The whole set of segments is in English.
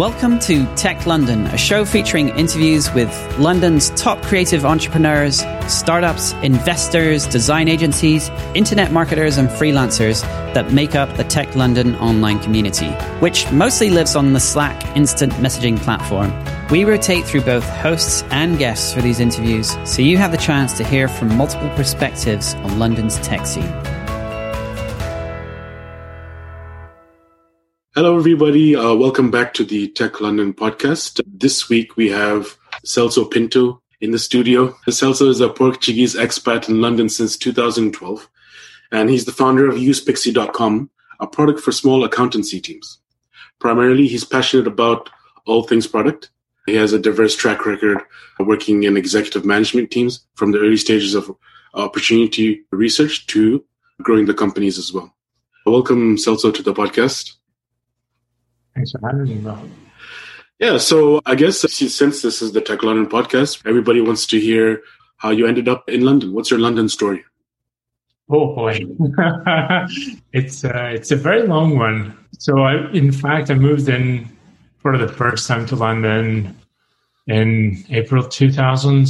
Welcome to Tech London, a show featuring interviews with London's top creative entrepreneurs, startups, investors, design agencies, internet marketers, and freelancers that make up the Tech London online community, which mostly lives on the Slack instant messaging platform. We rotate through both hosts and guests for these interviews, so you have the chance to hear from multiple perspectives on London's tech scene. Hello, everybody. Uh, welcome back to the Tech London podcast. This week we have Celso Pinto in the studio. Celso is a Portuguese expat in London since 2012, and he's the founder of UsePixie.com, a product for small accountancy teams. Primarily, he's passionate about all things product. He has a diverse track record working in executive management teams from the early stages of opportunity research to growing the companies as well. Welcome, Celso, to the podcast. Thanks for having me, bro. Yeah, so I guess since this is the Tech London podcast, everybody wants to hear how you ended up in London. What's your London story? Oh boy, it's uh, it's a very long one. So I, in fact, I moved in for the first time to London in April 2000.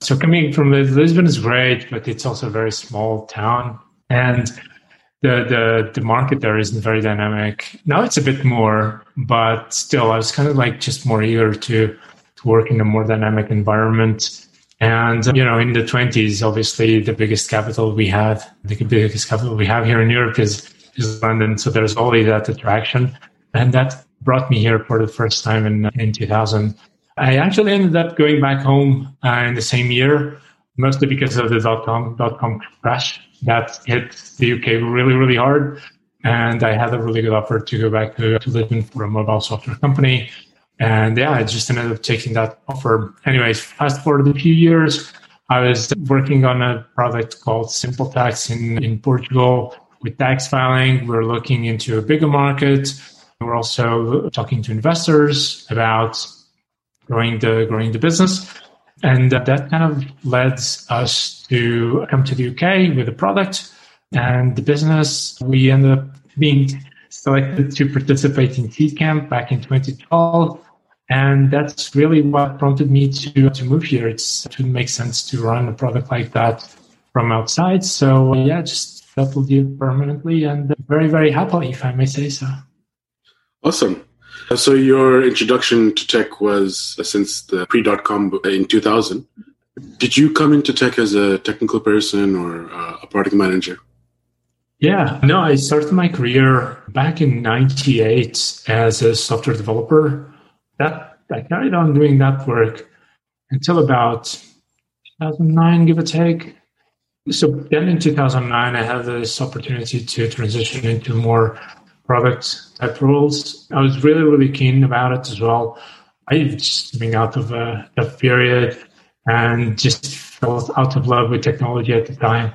So coming from Lisbon is great, but it's also a very small town, and the the the market there isn't very dynamic. Now it's a bit more, but still, I was kind of like just more eager to to work in a more dynamic environment. And you know, in the twenties, obviously, the biggest capital we had, the biggest capital we have here in Europe is is London. So there's always that attraction, and that brought me here for the first time in in 2000. I actually ended up going back home uh, in the same year, mostly because of the dot com dot com crash that hit the UK really, really hard. And I had a really good offer to go back to, to Lisbon for a mobile software company. And yeah, I just ended up taking that offer. Anyways, fast forward a few years, I was working on a product called Simple Tax in, in Portugal with tax filing. We're looking into a bigger market. We're also talking to investors about growing the growing the business. And uh, that kind of led us to come to the UK with a product and the business. We ended up being selected to participate in Seedcamp back in 2012. And that's really what prompted me to, to move here. It's, it would make sense to run a product like that from outside. So yeah, just settled here permanently and very, very happily, if I may say so. Awesome. So your introduction to tech was uh, since the pre.com in 2000. Did you come into tech as a technical person or uh, a product manager? Yeah, no, I started my career back in 98 as a software developer. That I carried on doing that work until about 2009, give or take. So then in 2009, I had this opportunity to transition into more product type roles. I was really, really keen about it as well. I just coming out of uh, a tough period and just fell out of love with technology at the time.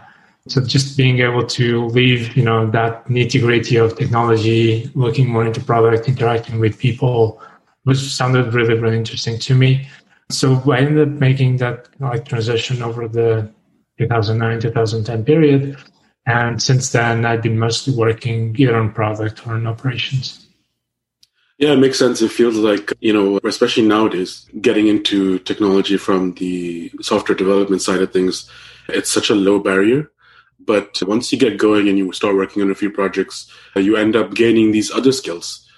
So just being able to leave, you know, that nitty gritty of technology, looking more into product, interacting with people, was sounded really, really interesting to me. So I ended up making that like transition over the 2009 2010 period and since then, I've been mostly working either on product or on operations. Yeah, it makes sense. It feels like, you know, especially nowadays, getting into technology from the software development side of things, it's such a low barrier. But once you get going and you start working on a few projects, you end up gaining these other skills,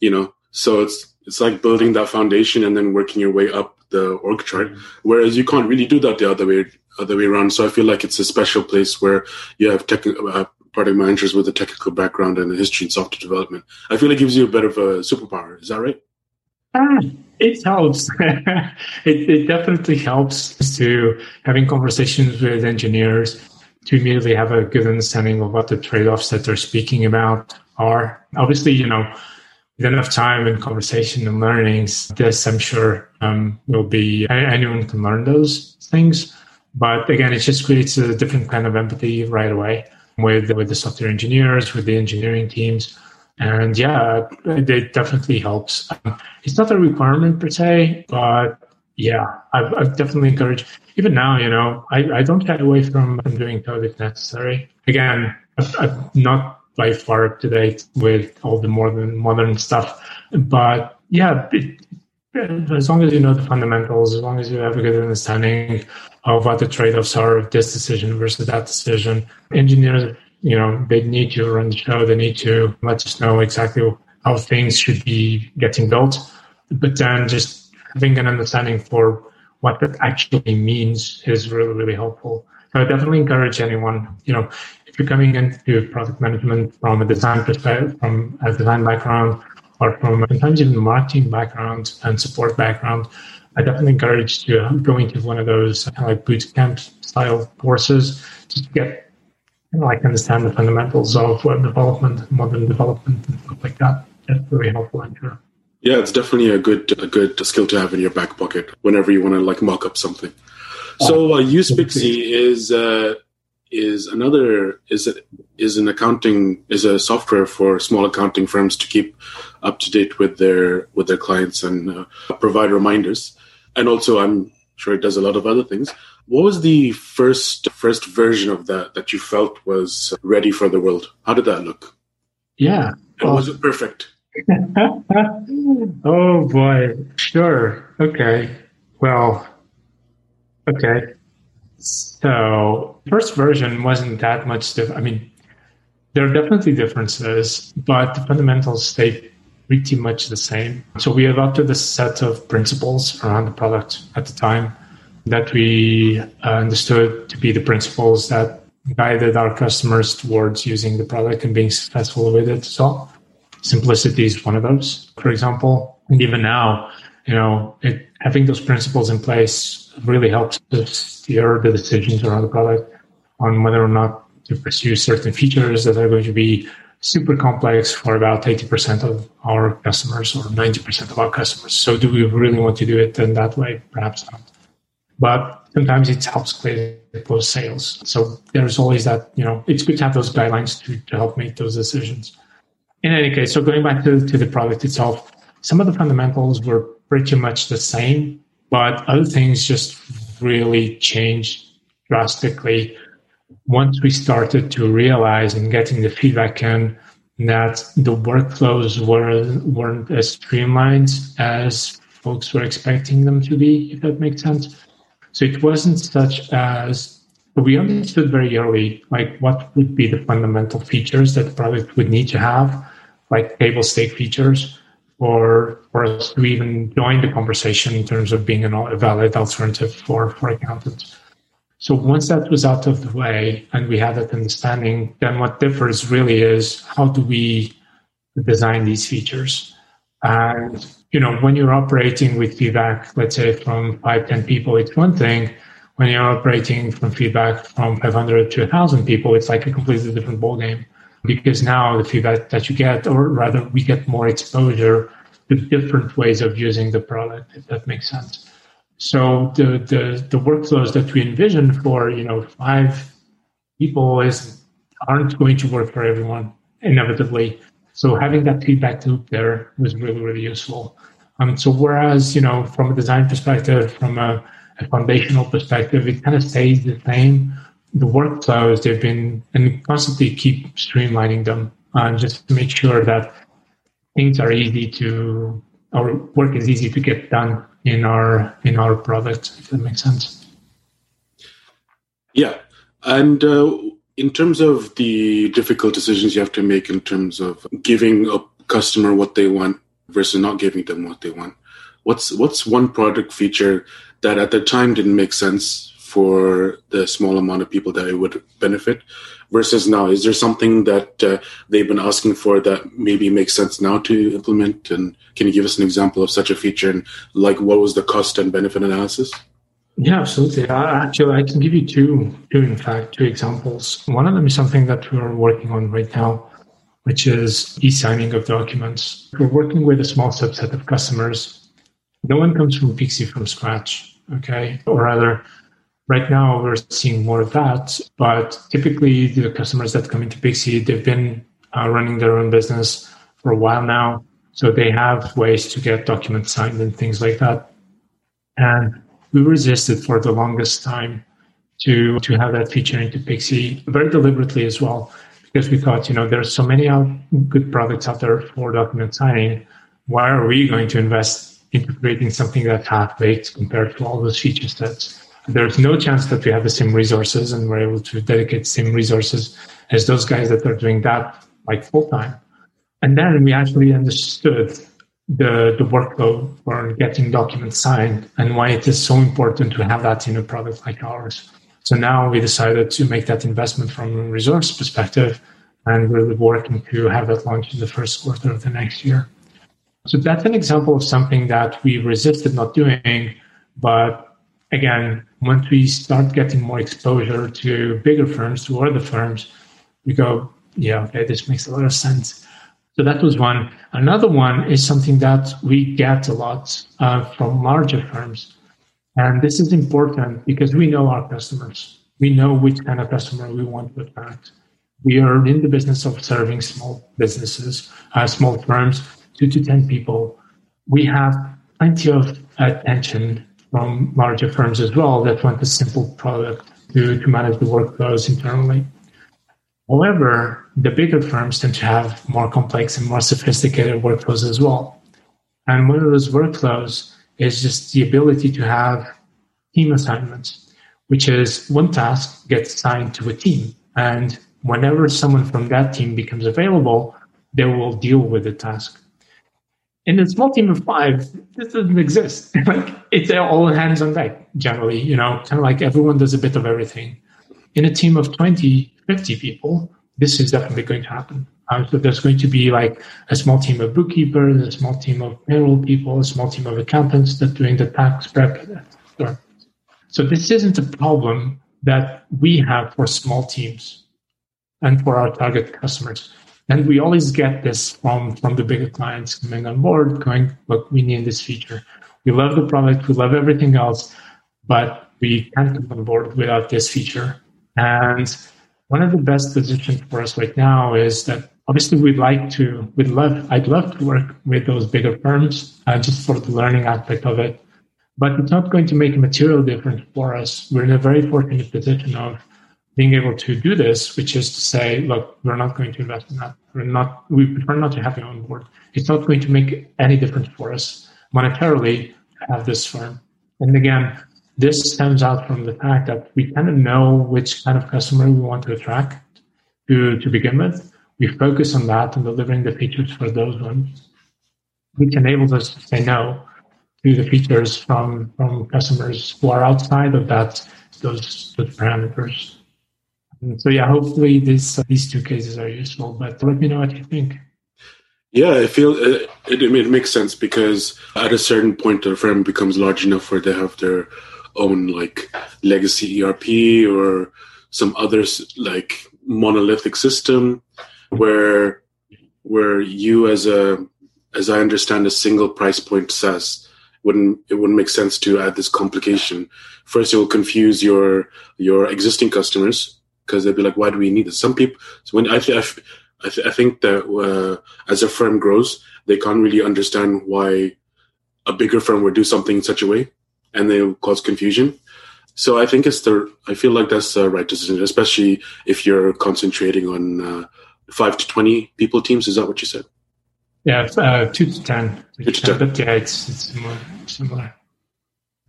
you know. So it's it's like building that foundation and then working your way up the org chart. Mm-hmm. Whereas you can't really do that the other way other way around. So I feel like it's a special place where you have tech, uh, product managers with a technical background and a history in software development. I feel it gives you a bit of a superpower. Is that right? Uh, it helps. it, it definitely helps to having conversations with engineers to immediately have a good understanding of what the trade-offs that they're speaking about are. Obviously, you know, with enough time and conversation and learnings, this I'm sure um, will be anyone can learn those things. But again, it just creates a different kind of empathy right away with with the software engineers, with the engineering teams. And yeah, it definitely helps. It's not a requirement per se, but yeah, I've, I've definitely encouraged. Even now, you know, I, I don't shy away from, doing code if necessary. Again, I'm not by far up to date with all the modern modern stuff, but yeah, it, as long as you know the fundamentals, as long as you have a good understanding of what the trade-offs are of this decision versus that decision, engineers, you know, they need to run the show. They need to let us know exactly how things should be getting built. But then just having an understanding for what that actually means is really, really helpful. So I definitely encourage anyone, you know, if you're coming into product management from a design perspective, from a design background, or from sometimes even marketing background and support background, I definitely encourage you to go into one of those kind of like boot camp style courses just to get like understand the fundamentals of web development, modern development, and stuff like that. That's really helpful, I'm sure. Yeah, it's definitely a good a good skill to have in your back pocket whenever you want to like mock up something. So uh, UsePixie is uh, is another is a, is an accounting is a software for small accounting firms to keep up to date with their with their clients and uh, provide reminders. And also, I'm sure it does a lot of other things. What was the first first version of that that you felt was ready for the world? How did that look? Yeah, well, was it perfect? oh boy, sure, okay, well, okay. So first version wasn't that much different. I mean, there are definitely differences, but the fundamentals stay pretty much the same. So we adopted a set of principles around the product at the time that we uh, understood to be the principles that guided our customers towards using the product and being successful with it. So simplicity is one of those, for example. And even now, you know, it, having those principles in place really helps to steer the decisions around the product on whether or not to pursue certain features that are going to be super complex for about 80% of our customers or 90% of our customers. So do we really want to do it in that way? Perhaps not but sometimes it helps clear those sales. So there's always that, you know, it's good to have those guidelines to, to help make those decisions. In any case, so going back to, to the product itself, some of the fundamentals were pretty much the same, but other things just really changed drastically once we started to realize and getting the feedback in that the workflows were, weren't as streamlined as folks were expecting them to be, if that makes sense. So it wasn't such as we understood very early like what would be the fundamental features that the product would need to have, like table stake features, or for us to even join the conversation in terms of being a valid alternative for, for accountants. So once that was out of the way and we had that understanding, then what differs really is how do we design these features? And you know, when you're operating with feedback, let's say from five, 10 people, it's one thing. When you're operating from feedback from 500 to 1,000 people, it's like a completely different ballgame because now the feedback that you get, or rather, we get more exposure to different ways of using the product, if that makes sense. So the the, the workflows that we envision for you know five people is aren't going to work for everyone inevitably. So having that feedback loop there was really, really useful. Um, so whereas, you know, from a design perspective, from a, a foundational perspective, it kind of stays the same. The workflows, they've been, and constantly keep streamlining them uh, just to make sure that things are easy to, our work is easy to get done in our, in our product, if that makes sense. Yeah. And uh, in terms of the difficult decisions you have to make in terms of giving a customer what they want versus not giving them what they want, what's what's one product feature that at the time didn't make sense for the small amount of people that it would benefit versus now is there something that uh, they've been asking for that maybe makes sense now to implement and can you give us an example of such a feature and like what was the cost and benefit analysis yeah, absolutely. actually, I can give you two, two, in fact, two examples. One of them is something that we're working on right now, which is e-signing of documents. We're working with a small subset of customers. No one comes from Pixie from scratch, okay? Or rather, right now we're seeing more of that. But typically, the customers that come into Pixie, they've been uh, running their own business for a while now, so they have ways to get documents signed and things like that. And we resisted for the longest time to to have that feature into Pixie very deliberately as well, because we thought, you know, there's so many good products out there for document signing, why are we going to invest into creating something that's half baked compared to all those feature sets? There's no chance that we have the same resources and we're able to dedicate the same resources as those guys that are doing that like full time. And then we actually understood the, the workflow for getting documents signed and why it is so important to have that in a product like ours. So now we decided to make that investment from a resource perspective and we're working to have that launched in the first quarter of the next year. So that's an example of something that we resisted not doing. But again, once we start getting more exposure to bigger firms, to other firms, we go, yeah, okay, this makes a lot of sense. So that was one. Another one is something that we get a lot uh, from larger firms. And this is important because we know our customers. We know which kind of customer we want to attract. We are in the business of serving small businesses, uh, small firms, two to 10 people. We have plenty of attention from larger firms as well that want a simple product to, to manage the workflows internally. However, the bigger firms tend to have more complex and more sophisticated workflows as well. And one of those workflows is just the ability to have team assignments, which is one task gets assigned to a team. And whenever someone from that team becomes available, they will deal with the task. In a small team of five, this doesn't exist. like it's all hands on deck generally, you know, kind of like everyone does a bit of everything. In a team of 20, 50 people, this is definitely going to happen. Um, so there's going to be like a small team of bookkeepers, a small team of payroll people, a small team of accountants that doing the tax prep. So this isn't a problem that we have for small teams and for our target customers. And we always get this from, from the bigger clients coming on board, going, look, we need this feature. We love the product, we love everything else, but we can't come on board without this feature. And one of the best positions for us right now is that obviously we'd like to, we'd love, I'd love to work with those bigger firms uh, just for the learning aspect of it. But it's not going to make a material difference for us. We're in a very fortunate position of being able to do this, which is to say, look, we're not going to invest in that. We're not, we prefer not to have you on board. It's not going to make any difference for us monetarily to have this firm. And again, this stems out from the fact that we kind of know which kind of customer we want to attract to, to begin with. We focus on that and delivering the features for those ones, which enables us to say no to the features from, from customers who are outside of that, those, those parameters so yeah, hopefully these uh, these two cases are useful. But let me know what you think. Yeah, I feel it, it, it makes sense because at a certain point, the firm becomes large enough where they have their own like legacy ERP or some other like monolithic system where where you as a as I understand a single price point SaaS wouldn't it wouldn't make sense to add this complication. First, it will confuse your your existing customers because they'll be like, why do we need this? Some people, so when I, th- I, th- I think that uh, as a firm grows, they can't really understand why a bigger firm would do something in such a way, and they will cause confusion. So I think it's the I feel like that's the right decision, especially if you're concentrating on uh, five to twenty people teams. Is that what you said? Yeah, uh, two to ten. Two to ten. But yeah, it's it's more similar.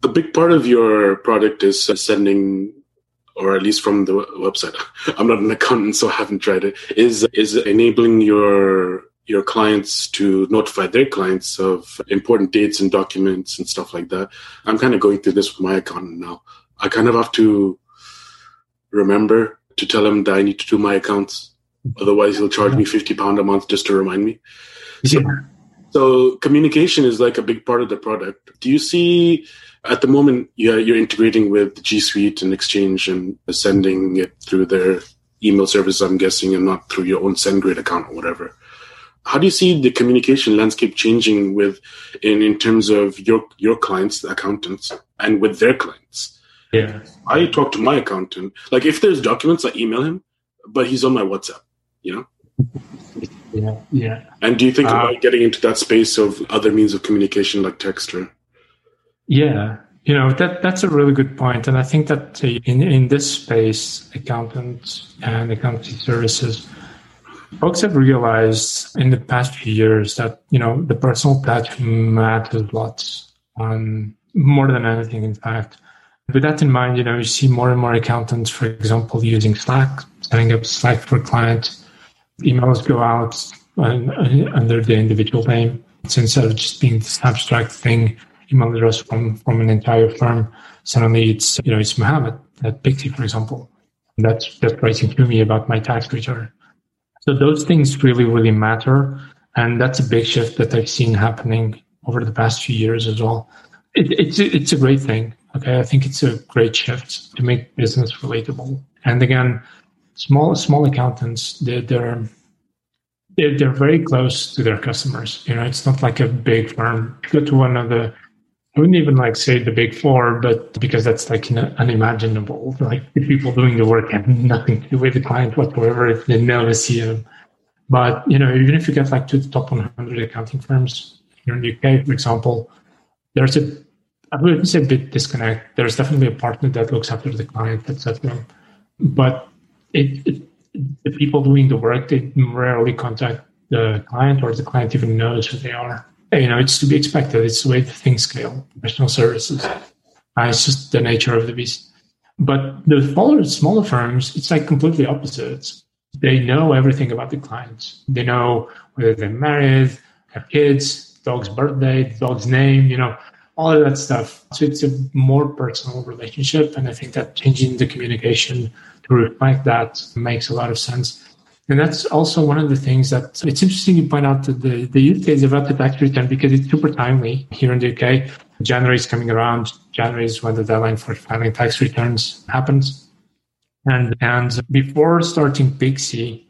The big part of your product is sending or at least from the website. I'm not an accountant, so I haven't tried it. Is is enabling your your clients to notify their clients of important dates and documents and stuff like that. I'm kind of going through this with my accountant now. I kind of have to remember to tell him that I need to do my accounts. Otherwise, he'll charge me fifty pound a month just to remind me. So, yeah. so communication is like a big part of the product. Do you see at the moment, yeah, you're integrating with G Suite and Exchange and sending it through their email service, I'm guessing, and not through your own SendGrid account or whatever. How do you see the communication landscape changing with in, in terms of your your clients, the accountants, and with their clients? Yeah. I talk to my accountant. Like if there's documents, I email him, but he's on my WhatsApp, you know? Yeah, yeah. And do you think uh, about getting into that space of other means of communication like text or yeah, you know that that's a really good point, and I think that in in this space, accountants and accounting services, folks have realized in the past few years that you know the personal touch matters lots, um, more than anything, in fact. With that in mind, you know, you see more and more accountants, for example, using Slack, setting up Slack for clients. Emails go out under the individual name. Instead of just being this abstract thing, address from, from an entire firm, suddenly it's, you know, it's Mohammed at Pixie, for example. That's, that's writing to me about my tax return. So those things really, really matter. And that's a big shift that I've seen happening over the past few years as well. It, it's, it's a great thing. Okay. I think it's a great shift to make business relatable. And again, small, small accountants, they're, they're they're, very close to their customers. You know, it's not like a big firm. Go to one of the, I wouldn't even like say the big four, but because that's like unimaginable. Like the people doing the work have nothing to do with the client whatsoever. If they never see them. But, you know, even if you get like to the top 100 accounting firms here in the UK, for example, there's a, I wouldn't say a bit disconnect. There's definitely a partner that looks after the client, etc. But it, it the people doing the work they rarely contact the client or the client even knows who they are. You know, it's to be expected. It's the way things scale, professional services. Uh, it's just the nature of the beast. But the smaller, smaller firms, it's like completely opposites. They know everything about the clients. They know whether they're married, have kids, dog's birthday, dog's name, you know, all of that stuff. So it's a more personal relationship. And I think that changing the communication to reflect that makes a lot of sense. And that's also one of the things that it's interesting you point out that the, the use case about tax return because it's super timely here in the UK. January is coming around. January is when the deadline for filing tax returns happens. And, and before starting Pixie,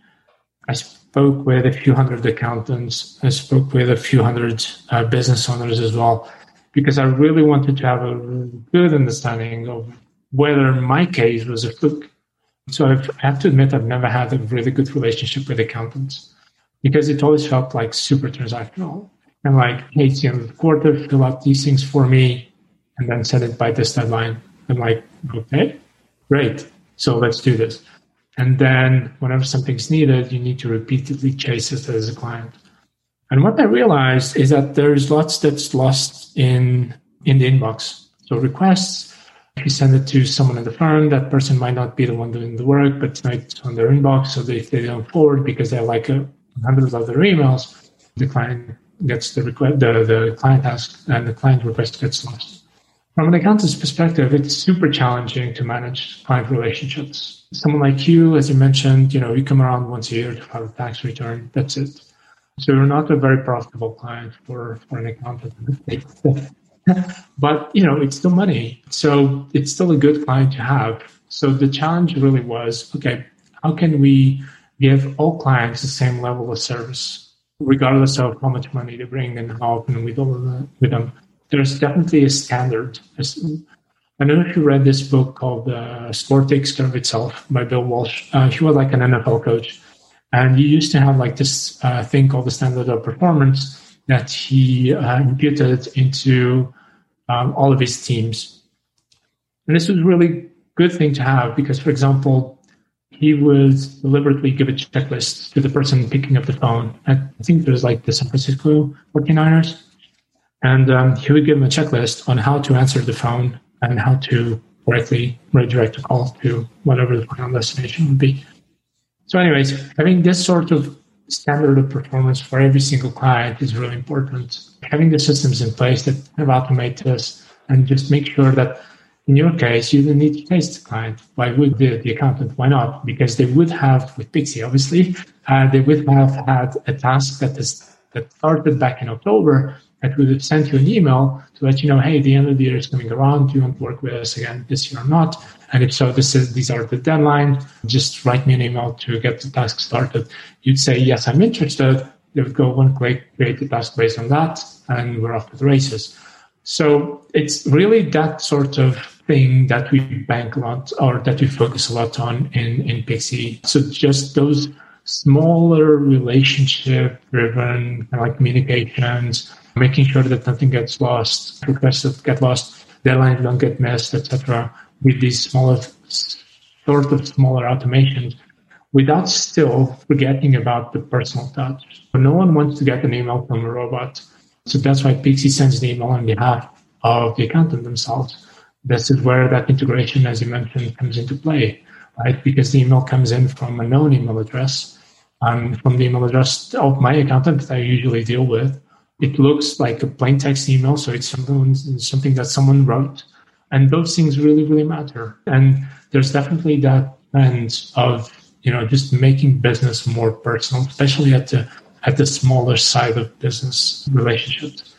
I spoke with a few hundred accountants. I spoke with a few hundred uh, business owners as well, because I really wanted to have a good understanding of whether my case was a fluke so I've, I have to admit, I've never had a really good relationship with accountants because it always felt like super transactional. And like, hey, it's the end of the quarter, fill out these things for me, and then set it by this deadline. I'm like, okay, great. So let's do this. And then whenever something's needed, you need to repeatedly chase it as a client. And what I realized is that there's lots that's lost in in the inbox. So requests you send it to someone in the firm, that person might not be the one doing the work, but it's on their inbox. So they, if they don't forward because they like a hundreds of their emails, the client gets the request, the, the client asks, and the client request gets lost. From an accountant's perspective, it's super challenging to manage client relationships. Someone like you, as you mentioned, you know, you come around once a year to file a tax return. That's it. So you're not a very profitable client for, for an accountant. but you know, it's still money. So it's still a good client to have. So the challenge really was, okay, how can we give all clients the same level of service, regardless of how much money they bring and how often we deal with them? There's definitely a standard. I don't know if you read this book called uh, Score Takes Care of Itself by Bill Walsh. Uh, he was like an NFL coach. And he used to have like this uh, thing called the standard of performance that he uh, imputed into um, all of his teams. And this was really good thing to have because, for example, he would deliberately give a checklist to the person picking up the phone. I think it was like the San Francisco 49ers. And um, he would give them a checklist on how to answer the phone and how to correctly redirect a call to whatever the final destination would be. So, anyways, having this sort of standard of performance for every single client is really important. Having the systems in place that have automate this and just make sure that in your case, you don't need to face the client. Why would the, the accountant? Why not? Because they would have, with Pixie, obviously, uh, they would have had a task that is that started back in October that would have sent you an email to let you know, hey, the end of the year is coming around. Do you want to work with us again this year or not? And if so, this is these are the deadlines. Just write me an email to get the task started. You'd say, yes, I'm interested. They would go one click, create the task based on that, and we're off to the races. So it's really that sort of thing that we bank a lot or that we focus a lot on in, in Pixie. So just those smaller relationship driven kind of like communications, making sure that nothing gets lost, requests that get lost, deadlines don't get missed, etc. With these smaller sort of smaller automations without still forgetting about the personal touch. No one wants to get an email from a robot. So that's why Pixie sends the email on behalf of the accountant themselves. This is where that integration, as you mentioned, comes into play, right? Because the email comes in from a known email address and from the email address of my accountant that I usually deal with. It looks like a plain text email, so it's something, something that someone wrote. And those things really, really matter. And there's definitely that trend of you know just making business more personal, especially at the at the smaller side of business relationships.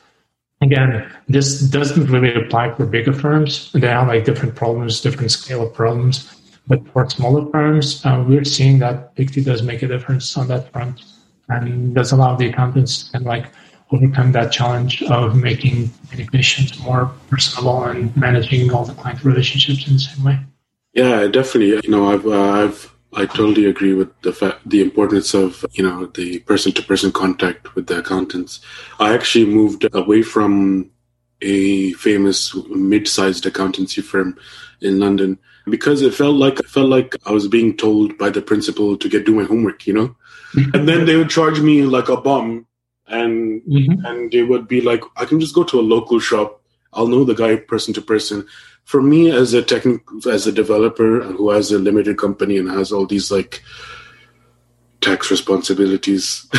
Again, this doesn't really apply for bigger firms. They have like different problems, different scale of problems. But for smaller firms, uh, we're seeing that Pixie does make a difference on that front and does allow the accountants to like overcome that challenge of making communications more personable and managing all the client relationships in the same way. Yeah, definitely. You know, I've uh, I've I totally agree with the fact, the importance of you know the person to person contact with the accountants. I actually moved away from a famous mid-sized accountancy firm in London because it felt like it felt like I was being told by the principal to get do my homework, you know. and then they would charge me like a bomb, and mm-hmm. and they would be like, I can just go to a local shop. I'll know the guy person to person for me as a technical as a developer who has a limited company and has all these like tax responsibilities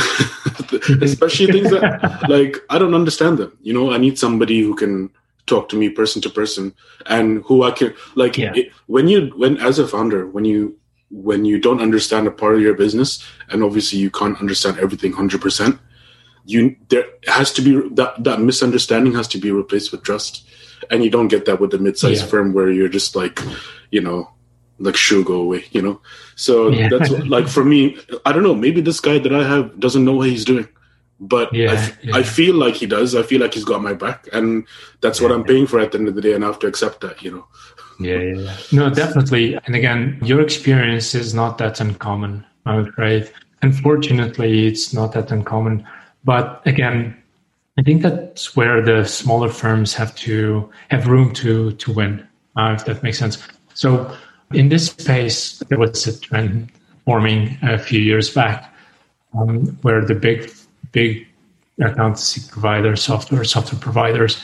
especially things that like i don't understand them you know i need somebody who can talk to me person to person and who i can like yeah. it, when you when as a founder when you when you don't understand a part of your business and obviously you can't understand everything 100% you there has to be that that misunderstanding has to be replaced with trust. And you don't get that with the mid-sized yeah. firm where you're just like you know like sure go away you know? So yeah. that's what, like for me i don't know maybe this guy that i have doesn't know what he's doing but yeah, I, feel like he does. I feel like he's got my back and that's what i'm paying for at the end of the day and i have to accept that you know? Yeah, yeah, no definitely. And again your experience is not that uncommon i'm afraid unfortunately it's not that uncommon but again I think that's where the smaller firms have to have room to to win, uh, if that makes sense. So in this space, there was a trend forming a few years back um, where the big big accountancy providers, software software providers,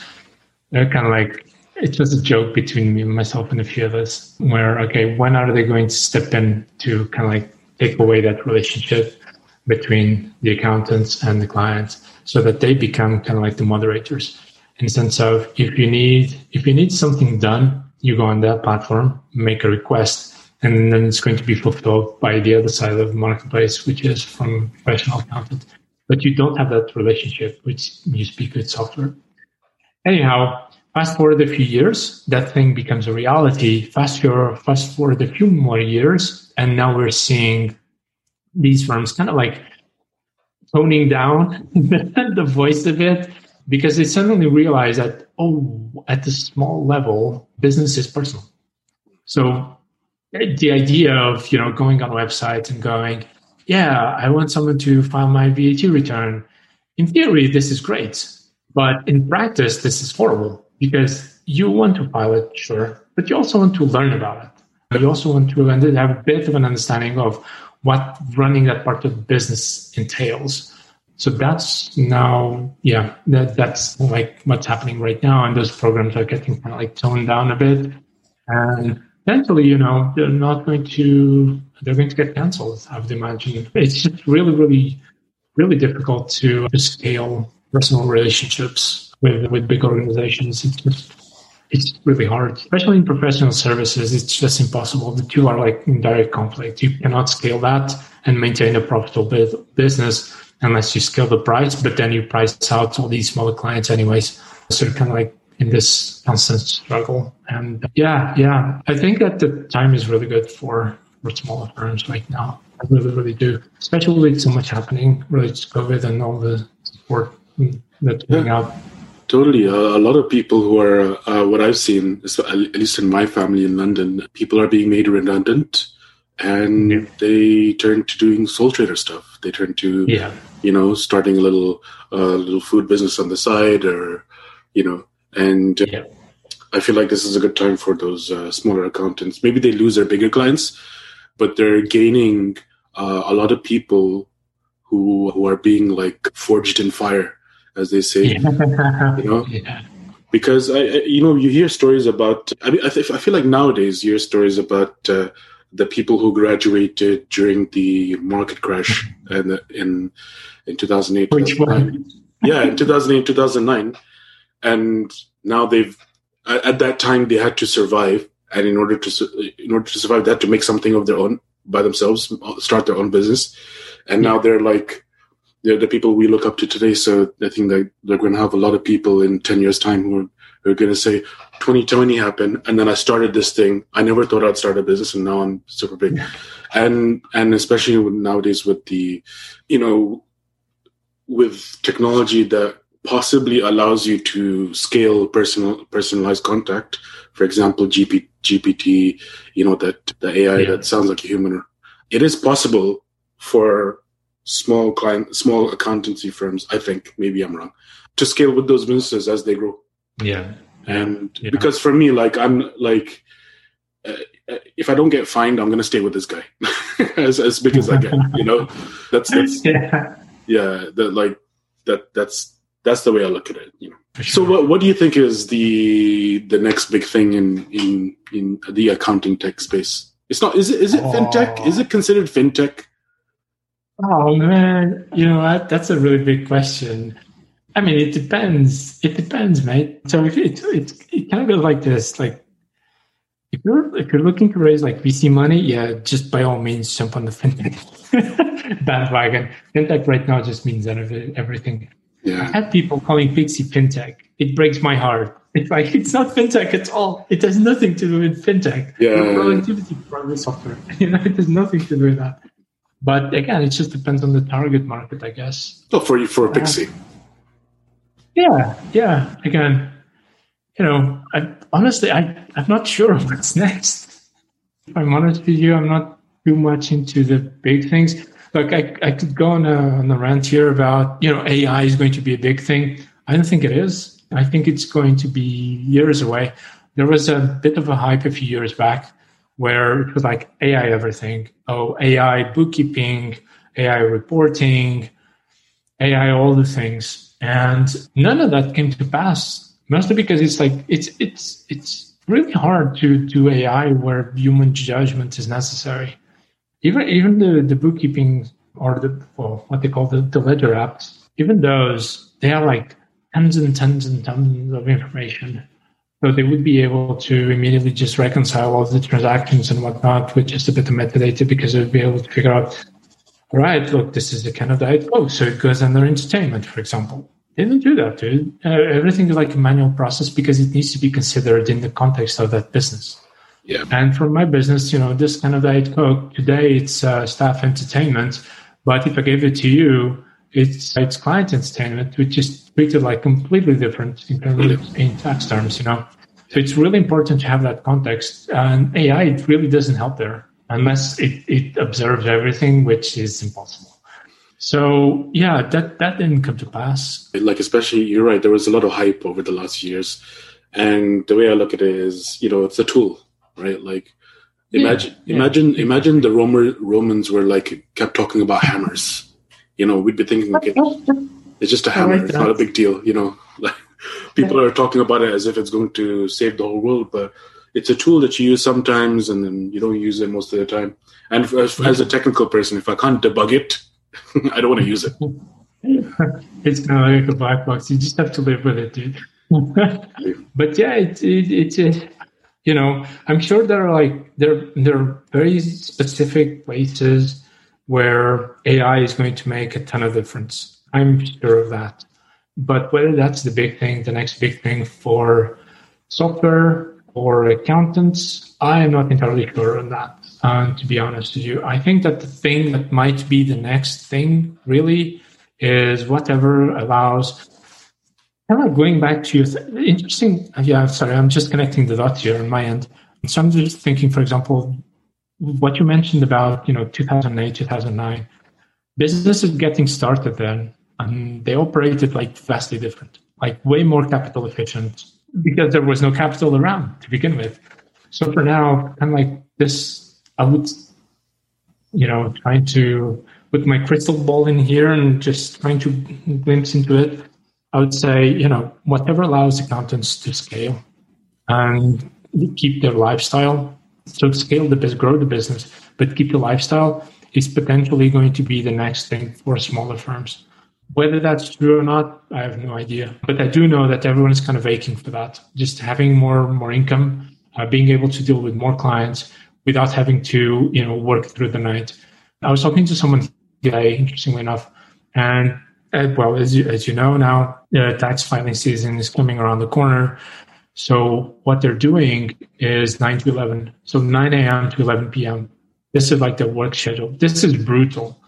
they're kind of like it was a joke between me and myself and a few of us where okay when are they going to step in to kind of like take away that relationship between the accountants and the clients so that they become kind of like the moderators in the sense of if you need if you need something done you go on that platform make a request and then it's going to be fulfilled by the other side of the marketplace which is from professional accountant. But you don't have that relationship which you speak with software. Anyhow fast forward a few years that thing becomes a reality. Fast forward fast forward a few more years and now we're seeing these firms kind of like toning down the voice a bit because they suddenly realize that oh at the small level business is personal. So the idea of you know going on websites and going yeah i want someone to file my vat return in theory this is great but in practice this is horrible because you want to file it sure but you also want to learn about it. You also want to have a bit of an understanding of what running that part of business entails. So that's now, yeah, that, that's like what's happening right now. And those programs are getting kind of like toned down a bit. And eventually, you know, they're not going to, they're going to get canceled, I would imagine. It's just really, really, really difficult to scale personal relationships with, with big organizations. It's just, it's really hard, especially in professional services. It's just impossible. The two are like in direct conflict. You cannot scale that and maintain a profitable business unless you scale the price, but then you price out all these smaller clients anyways. So kind of like in this constant struggle. And yeah, yeah, I think that the time is really good for, for smaller firms right now. I really, really do, especially with so much happening related to COVID and all the support that's coming yeah. out. Totally. Uh, a lot of people who are, uh, what I've seen, at least in my family in London, people are being made redundant and yeah. they turn to doing sole trader stuff. They turn to, yeah. you know, starting a little, uh, little food business on the side or, you know, and yeah. I feel like this is a good time for those uh, smaller accountants. Maybe they lose their bigger clients, but they're gaining uh, a lot of people who who are being like forged in fire, as they say. Yeah. You know, yeah. because I, you know, you hear stories about. I mean, I, th- I feel like nowadays you hear stories about uh, the people who graduated during the market crash and in in 2008. Which one? yeah, in 2008, 2009, and now they've at that time they had to survive, and in order to in order to survive, they had to make something of their own by themselves, start their own business, and now they're like they're the people we look up to today. So I think that they're going to have a lot of people in 10 years time who are, who are going to say 2020 happened. And then I started this thing. I never thought I'd start a business and now I'm super big. Yeah. And, and especially nowadays with the, you know, with technology that possibly allows you to scale personal personalized contact. For example, GP, GPT, you know, that the AI yeah. that sounds like a human. It is possible for small client, small accountancy firms. I think maybe I'm wrong to scale with those businesses as they grow. Yeah, and yeah. because for me, like I'm like. Uh, if I don't get fined, I'm gonna stay with this guy as as big as I get. You know, that's that's yeah, yeah that like that that's that's the way I look at it. You know. Sure. So what what do you think is the the next big thing in in in the accounting tech space? It's not. Is it is it oh. fintech? Is it considered fintech? Oh man, you know what? That's a really big question. I mean, it depends. It depends, mate. So if it it, it kind of goes like this, like if you're if you're looking to raise like VC money, yeah, just by all means jump on the fintech bandwagon. Fintech right now just means everything. Yeah. I have people calling Pixie fintech. It breaks my heart. It's like it's not fintech at all. It has nothing to do with fintech. Yeah. Productivity software. You know, it has nothing to do with that. But again, it just depends on the target market, I guess. Oh, for you for a Pixie. Yeah, yeah. Again, you know, I, honestly, I I'm not sure what's next. If I'm honest with you, I'm not too much into the big things. Look, I, I could go on a, on a rant here about, you know, AI is going to be a big thing. I don't think it is. I think it's going to be years away. There was a bit of a hype a few years back where it was like AI everything. Oh, AI bookkeeping, AI reporting, AI all the things. And none of that came to pass. Mostly because it's like it's it's it's really hard to do AI where human judgment is necessary even even the, the bookkeeping or the well, what they call the, the ledger apps, even those they are like tons and tons and tons of information. So they would be able to immediately just reconcile all the transactions and whatnot with just a bit of metadata because they would be able to figure out, all right, look, this is the kind of diet. Oh, so it goes under entertainment, for example. They don't do that, dude. Uh, everything is like a manual process because it needs to be considered in the context of that business. Yeah. And for my business, you know, this kind of Diet Coke, today it's uh, staff entertainment. But if I gave it to you, it's it's client entertainment, which is treated like completely different in, terms, of, in tax terms, you know. So it's really important to have that context. And AI, it really doesn't help there unless it, it observes everything, which is impossible. So yeah, that that didn't come to pass. Like especially, you're right. There was a lot of hype over the last years, and the way I look at it is, you know, it's a tool right? Like imagine yeah, imagine yeah. imagine the Roman Romans were like kept talking about hammers. You know, we'd be thinking okay, it's just a hammer. It's not a big deal. You know, like people are talking about it as if it's going to save the whole world, but it's a tool that you use sometimes and then you don't use it most of the time. And as, as a technical person, if I can't debug it, I don't want to use it. it's kind of like a black box. You just have to live with it, dude. but yeah, it's it, it's a, you know i'm sure there are like there there are very specific places where ai is going to make a ton of difference i'm sure of that but whether that's the big thing the next big thing for software or accountants i am not entirely sure on that um, to be honest with you i think that the thing that might be the next thing really is whatever allows kind of going back to your th- interesting. Yeah, sorry, I'm just connecting the dots here on my end. So I'm just thinking, for example, what you mentioned about you know 2008, 2009, businesses getting started then, and they operated like vastly different, like way more capital efficient because there was no capital around to begin with. So for now, of like this, I would you know, trying to put my crystal ball in here and just trying to glimpse into it, I would say, you know, whatever allows accountants to scale and keep their lifestyle. So scale the business, grow the business, but keep the lifestyle is potentially going to be the next thing for smaller firms. Whether that's true or not, I have no idea. But I do know that everyone is kind of aching for that. Just having more more income, uh, being able to deal with more clients without having to, you know, work through the night. I was talking to someone today, interestingly enough, and uh, well, as you, as you know now, the tax filing season is coming around the corner. So what they're doing is 9 to 11. So 9 a.m. to 11 p.m. This is like the work schedule. This is brutal.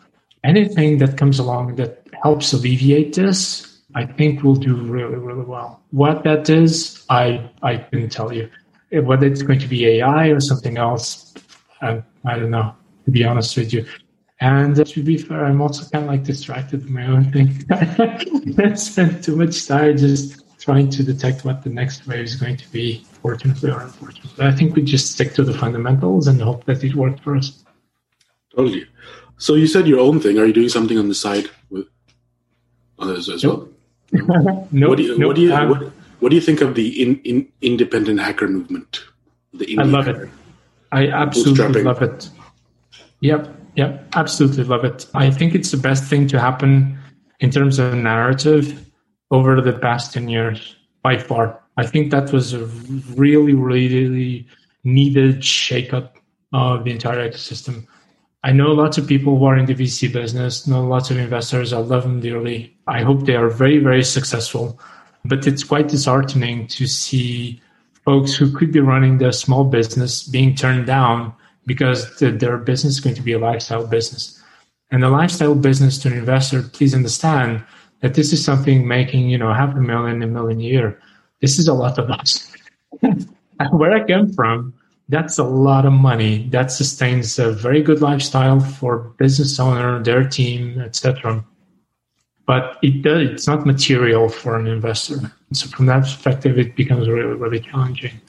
Anything that comes along that helps alleviate this, I think we'll do really, really well. What that is, I I couldn't tell you. Whether it's going to be AI or something else, I, I don't know. To be honest with you, and uh, to be fair, I'm also kind of like distracted with my own thing. I too much time just trying to detect what the next wave is going to be, fortunately or unfortunately. I think we just stick to the fundamentals and hope that it worked for us. Totally. So you said your own thing. Are you doing something on the side with others as nope. well? What do you, nope. what, do you um, what, what, do you think of the in, in, independent hacker movement? The I love hacker? it. I absolutely love it. Yep. Yep. Absolutely love it. I think it's the best thing to happen in terms of narrative over the past 10 years by far. I think that was a really, really needed shakeup of the entire ecosystem. I know lots of people who are in the VC business, know lots of investors. I love them dearly. I hope they are very, very successful. But it's quite disheartening to see folks who could be running their small business being turned down because the, their business is going to be a lifestyle business. And the lifestyle business to an investor, please understand, that this is something making, you know, half a million, a million a year. This is a lot of us. Where I come from, that's a lot of money. That sustains a very good lifestyle for business owner, their team, etc. But it does, it's not material for an investor. So from that perspective, it becomes really, really challenging.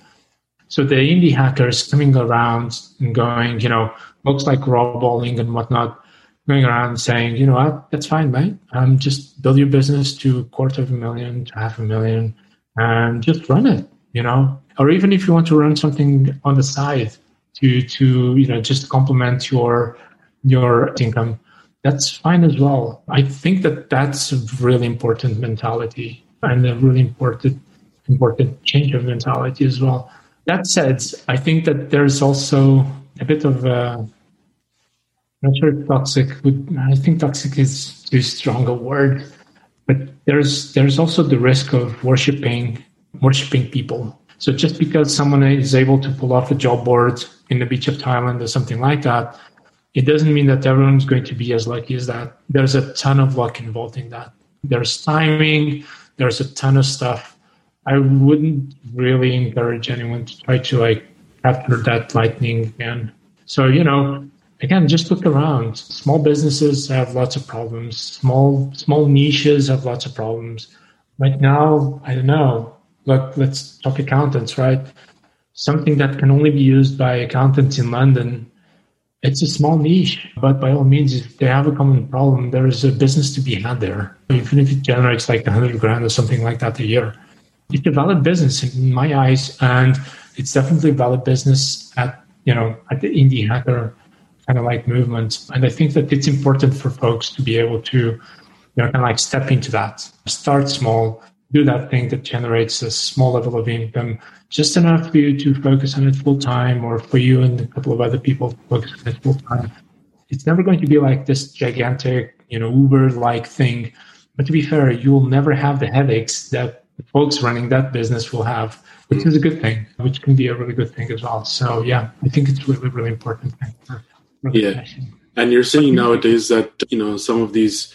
So the indie hackers coming around and going, you know, looks like Rob Walling and whatnot, going around saying, you know what, that's fine, mate. Um, just build your business to a quarter of a million to half a million and just run it, you know? Or even if you want to run something on the side to, to, you know, just complement your, your income, that's fine as well. I think that that's a really important mentality and a really important, important change of mentality as well. That said, I think that there's also a bit of a, not sure if toxic would. I think toxic is too strong a word, but there's there's also the risk of worshiping worshiping people. So just because someone is able to pull off a job board in the beach of Thailand or something like that, it doesn't mean that everyone's going to be as lucky as that. There's a ton of luck involved in that. There's timing. There's a ton of stuff. I wouldn't really encourage anyone to try to like capture that lightning again. So you know, again, just look around. Small businesses have lots of problems. Small small niches have lots of problems. Right now, I don't know. Look, let's talk accountants, right? Something that can only be used by accountants in London. It's a small niche, but by all means, if they have a common problem, there is a business to be had there. Even if it generates like a hundred grand or something like that a year, it's a valid business in my eyes, and it's definitely a valid business at you know at the indie hacker kind of like movement. And I think that it's important for folks to be able to, you know, kind of like step into that, start small, do that thing that generates a small level of income, just enough for you to focus on it full time or for you and a couple of other people to focus on it full time. It's never going to be like this gigantic, you know, Uber like thing. But to be fair, you will never have the headaches that the folks running that business will have, which is a good thing, which can be a really good thing as well. So yeah, I think it's really, really important thing for yeah. And you're seeing nowadays that, you know, some of these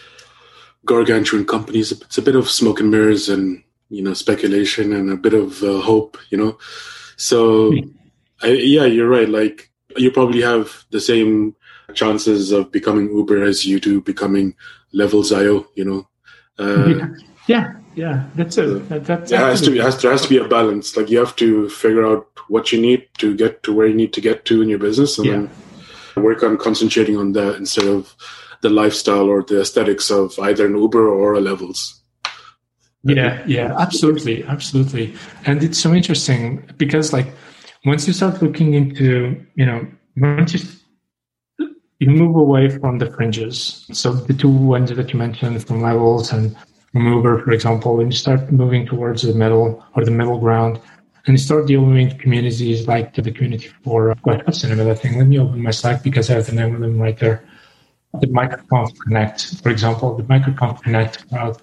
gargantuan companies, it's a bit of smoke and mirrors and, you know, speculation and a bit of uh, hope, you know. So, I, yeah, you're right. Like, you probably have the same chances of becoming Uber as you do becoming Levels.io, you know. Uh, yeah, yeah, that's it. That, that's yeah, has to be, has to, there has to be a balance. Like, you have to figure out what you need to get to where you need to get to in your business and yeah. then work on concentrating on that instead of the lifestyle or the aesthetics of either an Uber or a Levels. Yeah, yeah, absolutely, absolutely. And it's so interesting because, like, once you start looking into, you know, once you you move away from the fringes. So the two ones that you mentioned from levels and from Uber, for example, and you start moving towards the middle or the middle ground and you start dealing with communities like the community for Quite Hudson and another thing. Let me open my Slack because I have the name of them right there. The MicroConf Connect, for example, the MicroConf Connect crowd.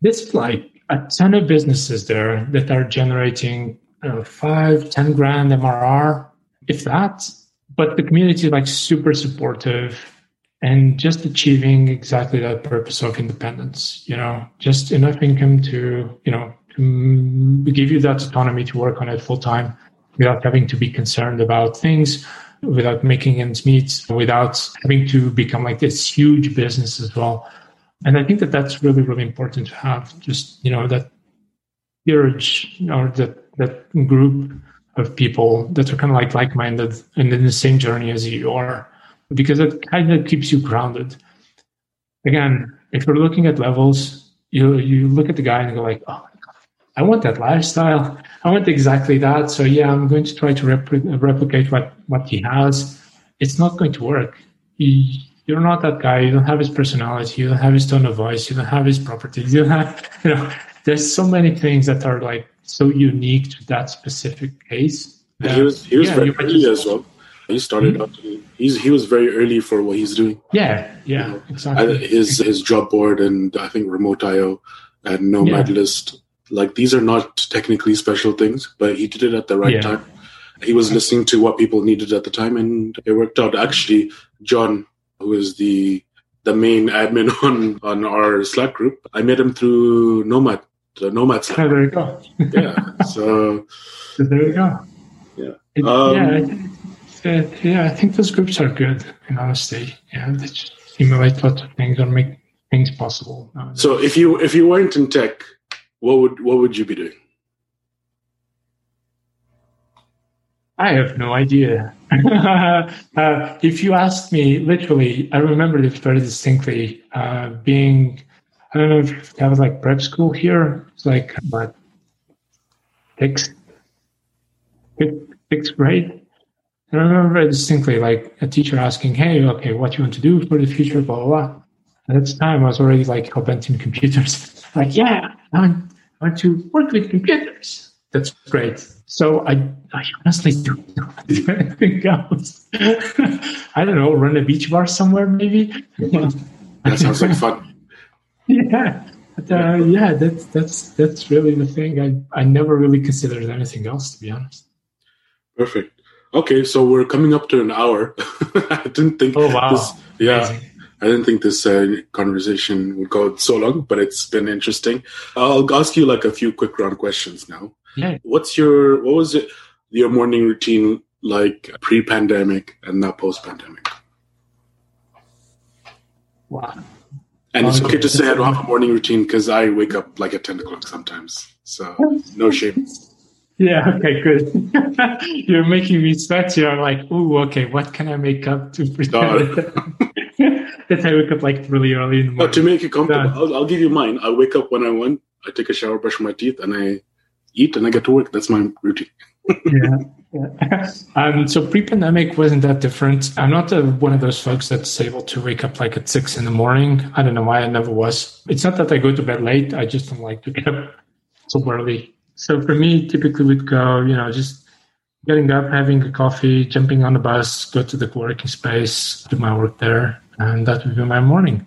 There's like a ton of businesses there that are generating know, five, 10 grand MRR, if that, but the community is like super supportive and just achieving exactly that purpose of independence you know just enough income to you know to give you that autonomy to work on it full time without having to be concerned about things without making ends meet without having to become like this huge business as well. And i think that that's really really important to have just you know that urge or that that group of people that are kind of like like-minded and in the same journey as you are because it kind of keeps you grounded. Again if you're looking at levels you you look at the guy and go like oh i want that lifestyle i want exactly that so yeah i'm going to try to replicate what what he has it's not going to work he, you're not that guy you don't have his personality you don't have his tone of voice you don't have his properties you don't have you know there's so many things that are like so unique to that specific case. he was he was yeah, very early as well. He started mm-hmm. out. He's he was very early for what he's doing. Yeah, yeah, you know, exactly. His his job board and I think remote IO and Nomad yeah. list. Like these are not technically special things, but he did it at the right yeah. time. He was listening to what people needed at the time, and it worked out. Actually, John, who is the the main admin on on our Slack group, I met him through Nomad the Nomads. Oh, there you go. yeah. So, there you go. Yeah. It, um, yeah. I think, yeah. I think those groups are good. In honesty, yeah, they just simulate lots of things or make things possible. So, if you if you weren't in tech, what would what would you be doing? I have no idea. uh, if you asked me, literally, I remember this very distinctly. Uh, being I don't know if that was like prep school here. It's like what sixth, sixth grade. I remember very distinctly like a teacher asking, "Hey, okay, what you want to do for the future?" Blah blah blah. At that time, I was already like hell bent in computers. like, yeah, I want, to work with computers. That's great. So I, I honestly don't know do anything else. I don't know, run a beach bar somewhere maybe. that sounds like fun. yeah but, uh, yeah that's that's that's really the thing i i never really considered anything else to be honest perfect okay so we're coming up to an hour i didn't think oh wow this, yeah Amazing. I didn't think this uh, conversation would go so long, but it's been interesting. I'll ask you like a few quick round questions now. Yeah. What's your what was it your morning routine like pre-pandemic and now post-pandemic? Wow. And it's okay to say I don't have a morning routine because I wake up like at 10 o'clock sometimes. So no shame. Yeah, okay, good. You're making me sweat here. I'm like, oh, okay, what can I make up to pretend that I wake up like really early in the morning? to make it comfortable, I'll, I'll, give you mine. I wake up when I want, I take a shower, brush my teeth, and I eat and I get to work. That's my routine. yeah. Yeah. Um, so pre-pandemic wasn't that different. I'm not a, one of those folks that's able to wake up like at six in the morning. I don't know why I never was. It's not that I go to bed late. I just don't like to get up so early. So for me, typically would go, you know, just getting up, having a coffee, jumping on the bus, go to the working space, do my work there, and that would be my morning.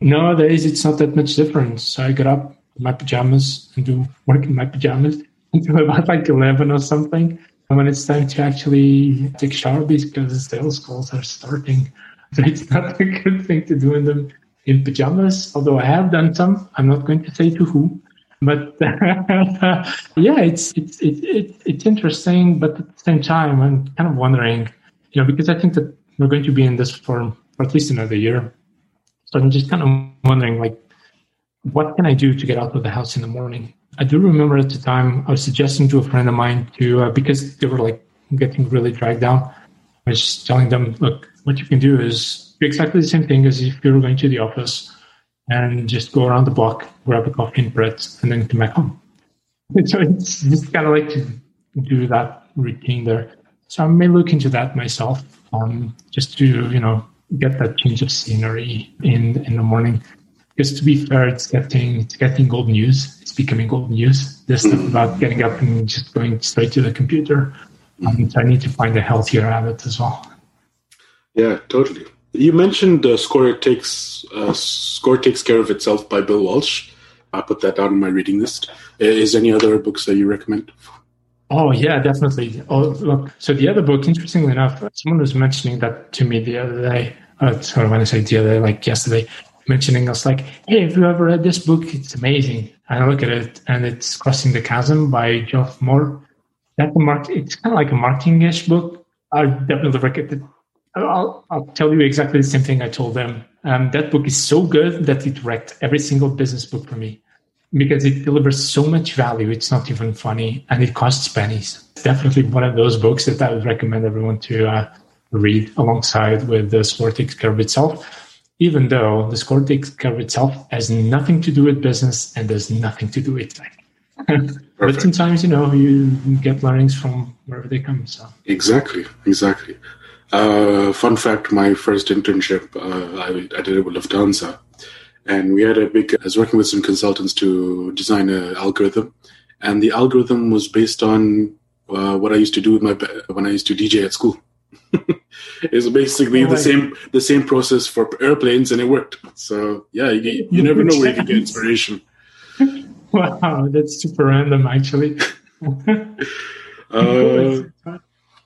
Nowadays, it's not that much different. So I get up in my pajamas and do work in my pajamas until about like 11 or something And when it's time to actually take shower because the sales calls are starting. So it's not a good thing to do in them in pajamas, although I have done some. I'm not going to say to who. But yeah, it's it's it, it, it's interesting, but at the same time, I'm kind of wondering, you know, because I think that we're going to be in this for, for at least another year. So I'm just kind of wondering, like, what can I do to get out of the house in the morning? I do remember at the time I was suggesting to a friend of mine to uh, because they were like getting really dragged down. I was telling them, look, what you can do is do exactly the same thing as if you were going to the office and just go around the block, grab a coffee and bread, and then come back home. so it's just kind of like to do that routine there. So I may look into that myself, um, just to you know get that change of scenery in in the morning. Because to be fair, it's getting it's getting gold news. It's becoming gold news. This stuff about getting up and just going straight to the computer. Um, so I need to find a healthier habit as well. Yeah, totally. You mentioned uh, "Score Takes uh, Score Takes Care of Itself" by Bill Walsh. I put that down on my reading list. Is any other books that you recommend? Oh yeah, definitely. Oh look, so the other book, interestingly enough, someone was mentioning that to me the other day. Uh, sorry, when I say the other day, like yesterday, mentioning us like, hey, have you ever read this book? It's amazing. And I look at it, and it's Crossing the Chasm by Geoff Moore. That's a mark. It's kind of like a marketing-ish book. I definitely recommend it. I'll, I'll tell you exactly the same thing I told them. Um, that book is so good that it wrecked every single business book for me because it delivers so much value. It's not even funny and it costs pennies. It's definitely one of those books that I would recommend everyone to uh, read alongside with the Score Care of Itself, even though the Score Care of Itself has nothing to do with business and there's nothing to do with tech. but sometimes, you know, you get learnings from wherever they come. So Exactly, exactly. Uh, fun fact, my first internship, uh, I, I did it with Lufthansa and we had a big i was working with some consultants to design an algorithm. And the algorithm was based on uh, what i used to do with my when i used to dj at school. It's basically oh, the same the same process for airplanes and it worked. So yeah you, you never know where you can get inspiration. Wow that's super random actually. Uh,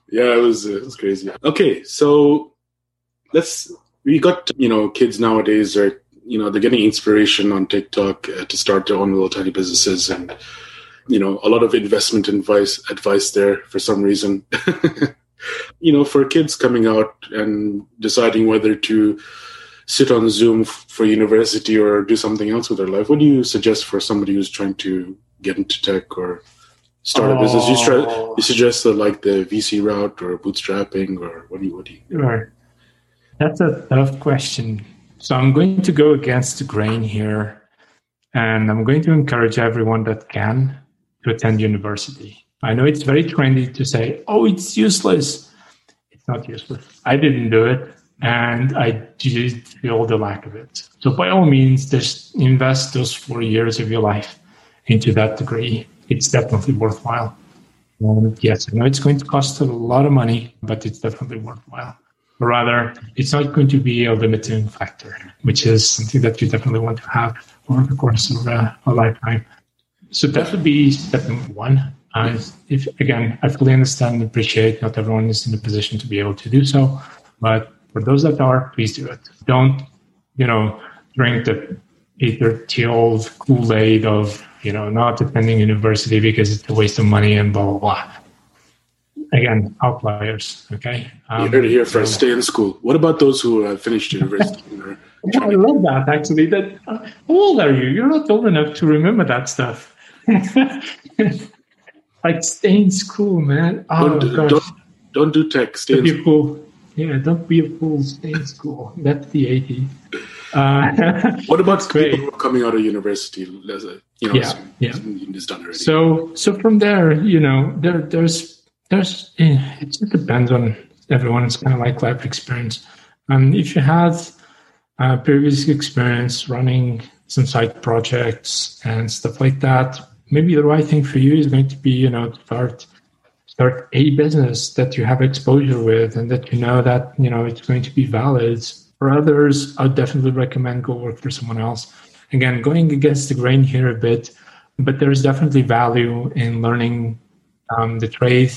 yeah it was it was crazy. Okay so let's we got you know kids nowadays are you know they're getting inspiration on TikTok uh, to start their own little tiny businesses, and you know a lot of investment advice advice there for some reason. you know, for kids coming out and deciding whether to sit on Zoom for university or do something else with their life, what do you suggest for somebody who's trying to get into tech or start a oh. business? You, try, you suggest the, like the VC route or bootstrapping, or what do you? What do you? Right. That's a tough question so I'm going to go against the grain here, and I'm going to encourage everyone that can to attend university. I know it's very trendy to say, oh, it's useless. It's not useless. I didn't do it, and I did feel the lack of it. So by all means, just invest those four years of your life into that degree. It's definitely worthwhile. Yes, I know it's going to cost a lot of money, but it's definitely worthwhile rather it's not going to be a limiting factor, which is something that you definitely want to have over the course of a, a lifetime. So that would be step one. Uh, if again, I fully understand and appreciate not everyone is in a position to be able to do so, but for those that are, please do it. Don't, you know, drink the Peter Thiel Kool Aid of you know not attending university because it's a waste of money and blah blah blah again, outliers. Okay. Um, you heard it here first. Stay in school. What about those who have finished university? yeah, I love that actually. That uh, how old are you? You're not old enough to remember that stuff. like stay in school, man. Oh don't, gosh. Don't, don't do tech. Stay don't in school. Yeah, don't be a fool. Stay in school. That's the 80s. Uh, what about people coming out of university? You know, yeah, yeah. Done already. So, so from there, you know, there, there's there's eh, it just depends on everyone's kind of like life experience. And if you have a previous experience running some side projects and stuff like that, maybe the right thing for you is going to be, you know, start start a business that you have exposure with and that you know that, you know, it's going to be valid. For others, I would definitely recommend go work for someone else. Again, going against the grain here a bit, but there's definitely value in learning um, the trade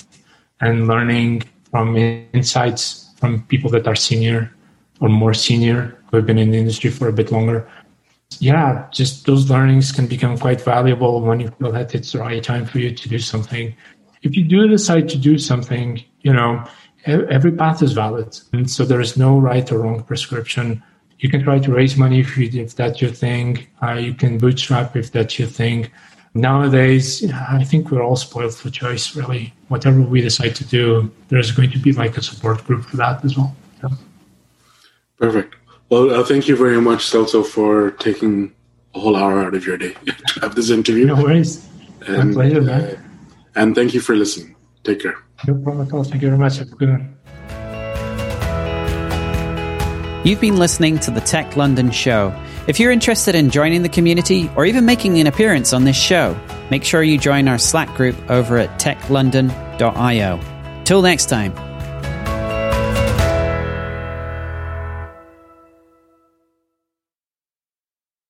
and learning from insights from people that are senior or more senior who have been in the industry for a bit longer. Yeah, just those learnings can become quite valuable when you feel that it's the right time for you to do something. If you do decide to do something, you know, every path is valid. And so there is no right or wrong prescription. You can try to raise money if, you, if that's your thing. Uh, you can bootstrap if that's your thing nowadays, I think we're all spoiled for choice, really. Whatever we decide to do, there's going to be like a support group for that as well. So. Perfect. Well, uh, thank you very much, Celso, for taking a whole hour out of your day to have this interview. No worries. And, My pleasure, man. uh, and thank you for listening. Take care. No problem at all. Thank you very much. Have a good one. You've been listening to the Tech London Show. If you're interested in joining the community or even making an appearance on this show, make sure you join our Slack group over at techlondon.io. Till next time.